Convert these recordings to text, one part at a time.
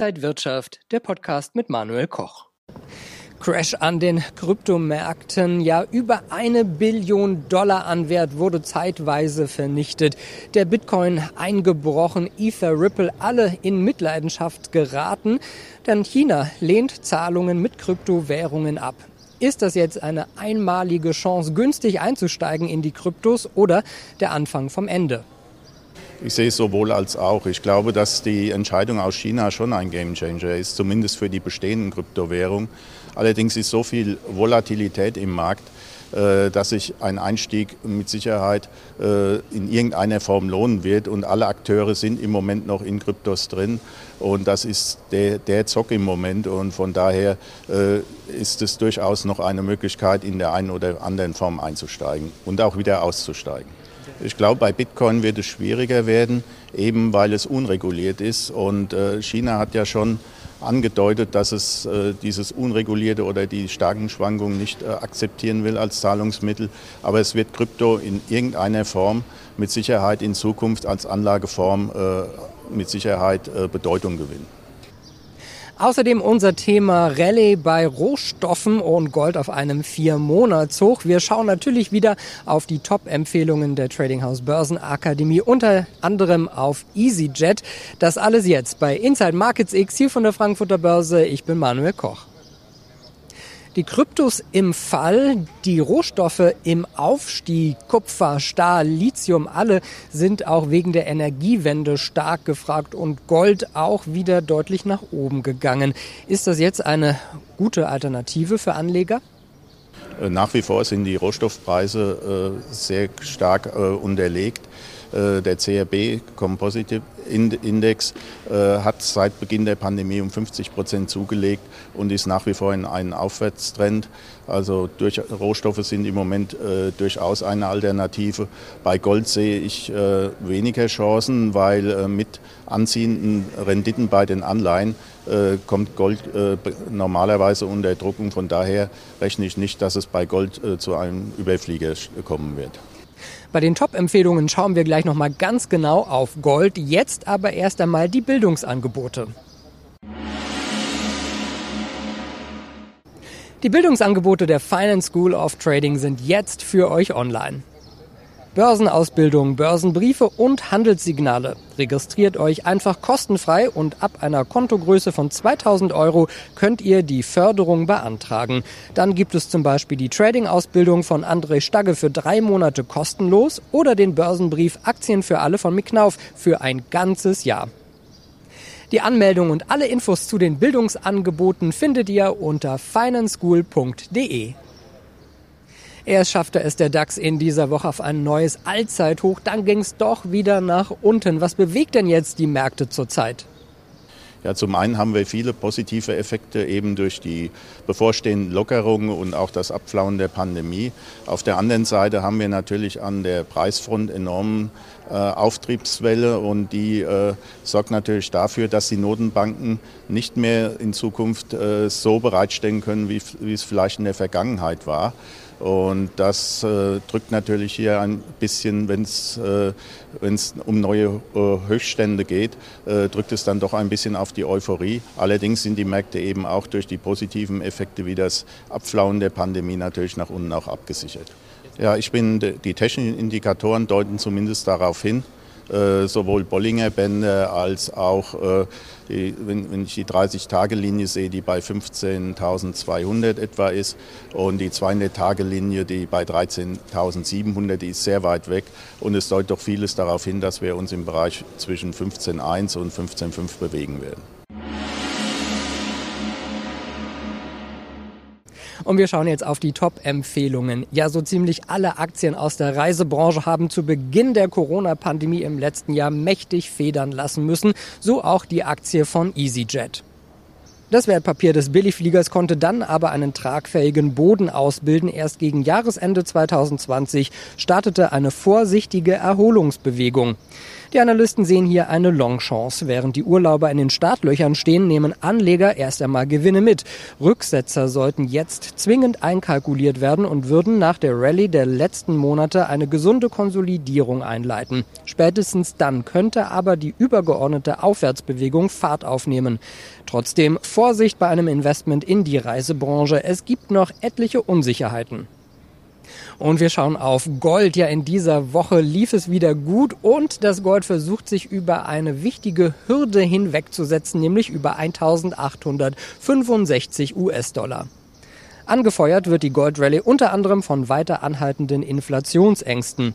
Inside Wirtschaft, der Podcast mit Manuel Koch. Crash an den Kryptomärkten. Ja, über eine Billion Dollar an Wert wurde zeitweise vernichtet. Der Bitcoin eingebrochen, Ether, Ripple, alle in Mitleidenschaft geraten. Denn China lehnt Zahlungen mit Kryptowährungen ab. Ist das jetzt eine einmalige Chance, günstig einzusteigen in die Kryptos oder der Anfang vom Ende? Ich sehe es sowohl als auch. Ich glaube, dass die Entscheidung aus China schon ein Gamechanger ist, zumindest für die bestehenden Kryptowährungen. Allerdings ist so viel Volatilität im Markt, äh, dass sich ein Einstieg mit Sicherheit äh, in irgendeiner Form lohnen wird. Und alle Akteure sind im Moment noch in Kryptos drin. Und das ist der, der Zock im Moment. Und von daher äh, ist es durchaus noch eine Möglichkeit, in der einen oder anderen Form einzusteigen und auch wieder auszusteigen. Ich glaube, bei Bitcoin wird es schwieriger werden, eben weil es unreguliert ist. Und äh, China hat ja schon angedeutet, dass es äh, dieses unregulierte oder die starken Schwankungen nicht äh, akzeptieren will als Zahlungsmittel. Aber es wird Krypto in irgendeiner Form mit Sicherheit in Zukunft als Anlageform mit Sicherheit Bedeutung gewinnen. Außerdem unser Thema Rallye bei Rohstoffen und Gold auf einem Vier-Monats-Hoch. Wir schauen natürlich wieder auf die Top-Empfehlungen der Trading House Börsenakademie, unter anderem auf EasyJet. Das alles jetzt bei Inside Markets X hier von der Frankfurter Börse. Ich bin Manuel Koch. Die Kryptos im Fall, die Rohstoffe im Aufstieg, Kupfer, Stahl, Lithium, alle sind auch wegen der Energiewende stark gefragt und Gold auch wieder deutlich nach oben gegangen. Ist das jetzt eine gute Alternative für Anleger? Äh, nach wie vor sind die Rohstoffpreise äh, sehr stark äh, unterlegt. Äh, der CRB Composite Index äh, hat seit Beginn der Pandemie um 50 Prozent zugelegt und ist nach wie vor in einem Aufwärtstrend. Also durch, Rohstoffe sind im Moment äh, durchaus eine Alternative. Bei Gold sehe ich weniger Chancen, weil mit anziehenden Renditen bei den Anleihen kommt Gold normalerweise unter Druck und von daher rechne ich nicht, dass es bei Gold zu einem Überflieger kommen wird. Bei den Top-Empfehlungen schauen wir gleich nochmal ganz genau auf Gold. Jetzt aber erst einmal die Bildungsangebote. Die Bildungsangebote der Finance School of Trading sind jetzt für euch online. Börsenausbildung, Börsenbriefe und Handelssignale. Registriert euch einfach kostenfrei und ab einer Kontogröße von 2000 Euro könnt ihr die Förderung beantragen. Dann gibt es zum Beispiel die Trading-Ausbildung von André Stagge für drei Monate kostenlos oder den Börsenbrief Aktien für alle von Micknauf für ein ganzes Jahr. Die Anmeldung und alle Infos zu den Bildungsangeboten findet ihr unter financeschool.de. Erst schaffte es der DAX in dieser Woche auf ein neues Allzeithoch, dann ging es doch wieder nach unten. Was bewegt denn jetzt die Märkte zurzeit? Ja, zum einen haben wir viele positive Effekte eben durch die bevorstehenden Lockerungen und auch das Abflauen der Pandemie. Auf der anderen Seite haben wir natürlich an der Preisfront enormen äh, Auftriebswelle und die äh, sorgt natürlich dafür, dass die Notenbanken nicht mehr in Zukunft äh, so bereitstellen können, wie, wie es vielleicht in der Vergangenheit war. Und das äh, drückt natürlich hier ein bisschen, wenn es äh, um neue äh, Höchststände geht, äh, drückt es dann doch ein bisschen auf die Euphorie. Allerdings sind die Märkte eben auch durch die positiven Effekte wie das Abflauen der Pandemie natürlich nach unten auch abgesichert. Ja, ich bin, die technischen Indikatoren deuten zumindest darauf hin, sowohl Bollinger Bände als auch, äh, die, wenn, wenn, ich die 30-Tage-Linie sehe, die bei 15.200 etwa ist und die 200-Tage-Linie, die bei 13.700, die ist sehr weit weg und es deutet doch vieles darauf hin, dass wir uns im Bereich zwischen 15.1 und 15.5 bewegen werden. Und wir schauen jetzt auf die Top-Empfehlungen. Ja, so ziemlich alle Aktien aus der Reisebranche haben zu Beginn der Corona-Pandemie im letzten Jahr mächtig federn lassen müssen. So auch die Aktie von EasyJet. Das Wertpapier des Billigfliegers konnte dann aber einen tragfähigen Boden ausbilden. Erst gegen Jahresende 2020 startete eine vorsichtige Erholungsbewegung. Die Analysten sehen hier eine Longchance. Während die Urlauber in den Startlöchern stehen, nehmen Anleger erst einmal Gewinne mit. Rücksetzer sollten jetzt zwingend einkalkuliert werden und würden nach der Rallye der letzten Monate eine gesunde Konsolidierung einleiten. Spätestens dann könnte aber die übergeordnete Aufwärtsbewegung Fahrt aufnehmen. Trotzdem Vorsicht bei einem Investment in die Reisebranche. Es gibt noch etliche Unsicherheiten. Und wir schauen auf Gold. Ja, in dieser Woche lief es wieder gut und das Gold versucht sich über eine wichtige Hürde hinwegzusetzen, nämlich über 1865 US-Dollar. Angefeuert wird die Goldrallye unter anderem von weiter anhaltenden Inflationsängsten.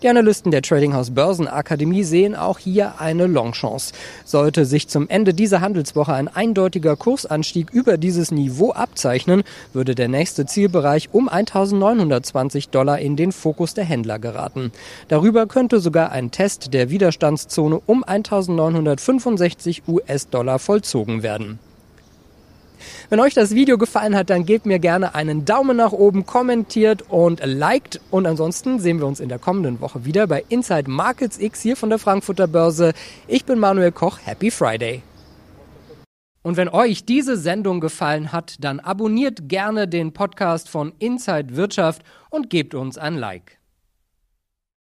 Die Analysten der Trading House Börsenakademie sehen auch hier eine Longchance. Sollte sich zum Ende dieser Handelswoche ein eindeutiger Kursanstieg über dieses Niveau abzeichnen, würde der nächste Zielbereich um 1920 Dollar in den Fokus der Händler geraten. Darüber könnte sogar ein Test der Widerstandszone um 1965 US-Dollar vollzogen werden. Wenn euch das Video gefallen hat, dann gebt mir gerne einen Daumen nach oben, kommentiert und liked. Und ansonsten sehen wir uns in der kommenden Woche wieder bei Inside Markets X hier von der Frankfurter Börse. Ich bin Manuel Koch. Happy Friday. Und wenn euch diese Sendung gefallen hat, dann abonniert gerne den Podcast von Inside Wirtschaft und gebt uns ein Like.